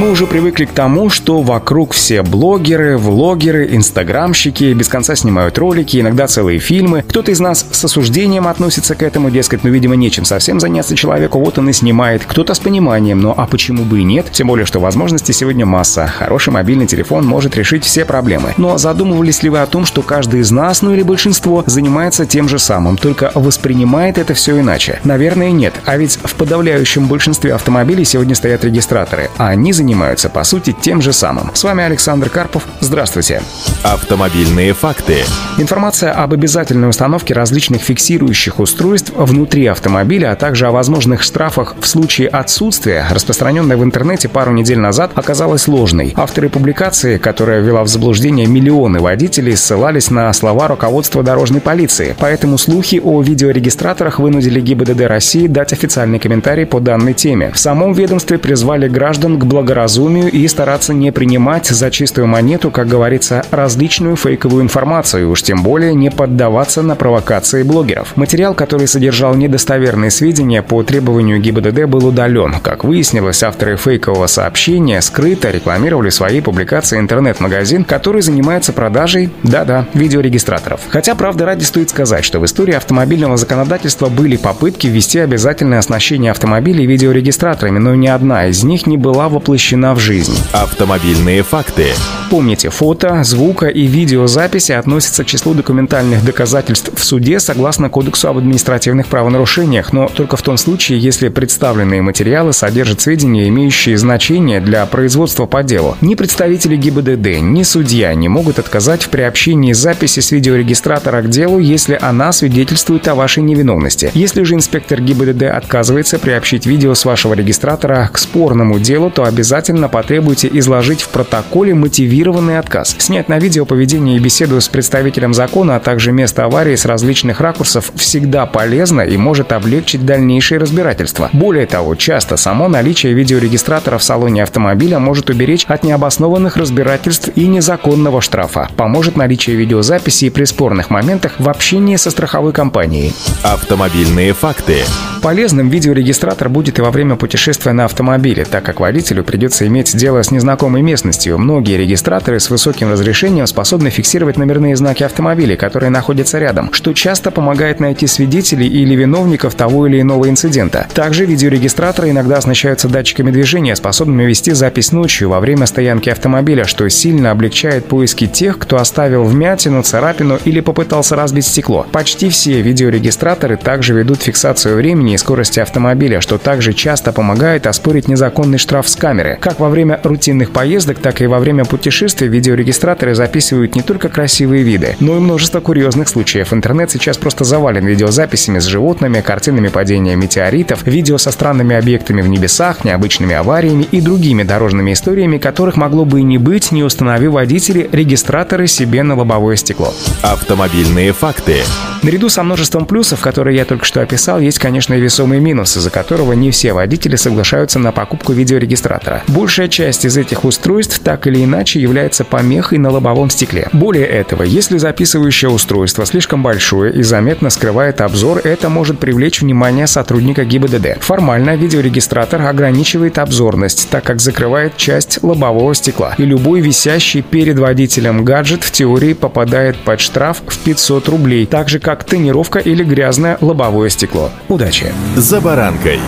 Мы уже привыкли к тому, что вокруг все блогеры, влогеры, инстаграмщики без конца снимают ролики, иногда целые фильмы. Кто-то из нас с осуждением относится к этому, дескать, ну, видимо, нечем совсем заняться человеку, вот он и снимает. Кто-то с пониманием, но а почему бы и нет? Тем более, что возможностей сегодня масса. Хороший мобильный телефон может решить все проблемы. Но задумывались ли вы о том, что каждый из нас, ну или большинство, занимается тем же самым, только воспринимает это все иначе? Наверное, нет. А ведь в подавляющем большинстве автомобилей сегодня стоят регистраторы, а они занимаются, по сути, тем же самым. С вами Александр Карпов. Здравствуйте. Автомобильные факты. Информация об обязательной установке различных фиксирующих устройств внутри автомобиля, а также о возможных штрафах в случае отсутствия, распространенная в интернете пару недель назад, оказалась ложной. Авторы публикации, которая ввела в заблуждение миллионы водителей, ссылались на слова руководства дорожной полиции. Поэтому слухи о видеорегистраторах вынудили ГИБДД России дать официальный комментарий по данной теме. В самом ведомстве призвали граждан к благоразумию благоразумию и стараться не принимать за чистую монету, как говорится, различную фейковую информацию, уж тем более не поддаваться на провокации блогеров. Материал, который содержал недостоверные сведения по требованию ГИБДД, был удален. Как выяснилось, авторы фейкового сообщения скрыто рекламировали свои публикации интернет-магазин, который занимается продажей, да-да, видеорегистраторов. Хотя, правда, ради стоит сказать, что в истории автомобильного законодательства были попытки ввести обязательное оснащение автомобилей видеорегистраторами, но ни одна из них не была воплощена воплощена в жизнь. Автомобильные факты. Помните, фото, звука и видеозаписи относятся к числу документальных доказательств в суде согласно Кодексу об административных правонарушениях, но только в том случае, если представленные материалы содержат сведения, имеющие значение для производства по делу. Ни представители ГИБДД, ни судья не могут отказать в приобщении записи с видеорегистратора к делу, если она свидетельствует о вашей невиновности. Если же инспектор ГИБДД отказывается приобщить видео с вашего регистратора к спорному делу, то обязательно обязательно потребуйте изложить в протоколе мотивированный отказ. Снять на видео поведение и беседу с представителем закона, а также место аварии с различных ракурсов всегда полезно и может облегчить дальнейшее разбирательство. Более того, часто само наличие видеорегистратора в салоне автомобиля может уберечь от необоснованных разбирательств и незаконного штрафа. Поможет наличие видеозаписи при спорных моментах в общении со страховой компанией. Автомобильные факты. Полезным видеорегистратор будет и во время путешествия на автомобиле, так как водителю придется иметь дело с незнакомой местностью. Многие регистраторы с высоким разрешением способны фиксировать номерные знаки автомобилей, которые находятся рядом, что часто помогает найти свидетелей или виновников того или иного инцидента. Также видеорегистраторы иногда оснащаются датчиками движения, способными вести запись ночью во время стоянки автомобиля, что сильно облегчает поиски тех, кто оставил вмятину, царапину или попытался разбить стекло. Почти все видеорегистраторы также ведут фиксацию времени и скорости автомобиля, что также часто помогает оспорить незаконный штраф с камеры. Как во время рутинных поездок, так и во время путешествий видеорегистраторы записывают не только красивые виды, но и множество курьезных случаев. Интернет сейчас просто завален видеозаписями с животными, картинами падения метеоритов, видео со странными объектами в небесах, необычными авариями и другими дорожными историями, которых могло бы и не быть, не установи водители регистраторы себе на лобовое стекло. Автомобильные факты. Наряду со множеством плюсов, которые я только что описал, есть, конечно, и весомый минус, из-за которого не все водители соглашаются на покупку видеорегистратора. Большая часть из этих устройств так или иначе является помехой на лобовом стекле. Более этого, если записывающее устройство слишком большое и заметно скрывает обзор, это может привлечь внимание сотрудника ГИБДД. Формально видеорегистратор ограничивает обзорность, так как закрывает часть лобового стекла. И любой висящий перед водителем гаджет в теории попадает под штраф в 500 рублей, так же как тонировка или грязное лобовое стекло. Удачи! «За баранкой»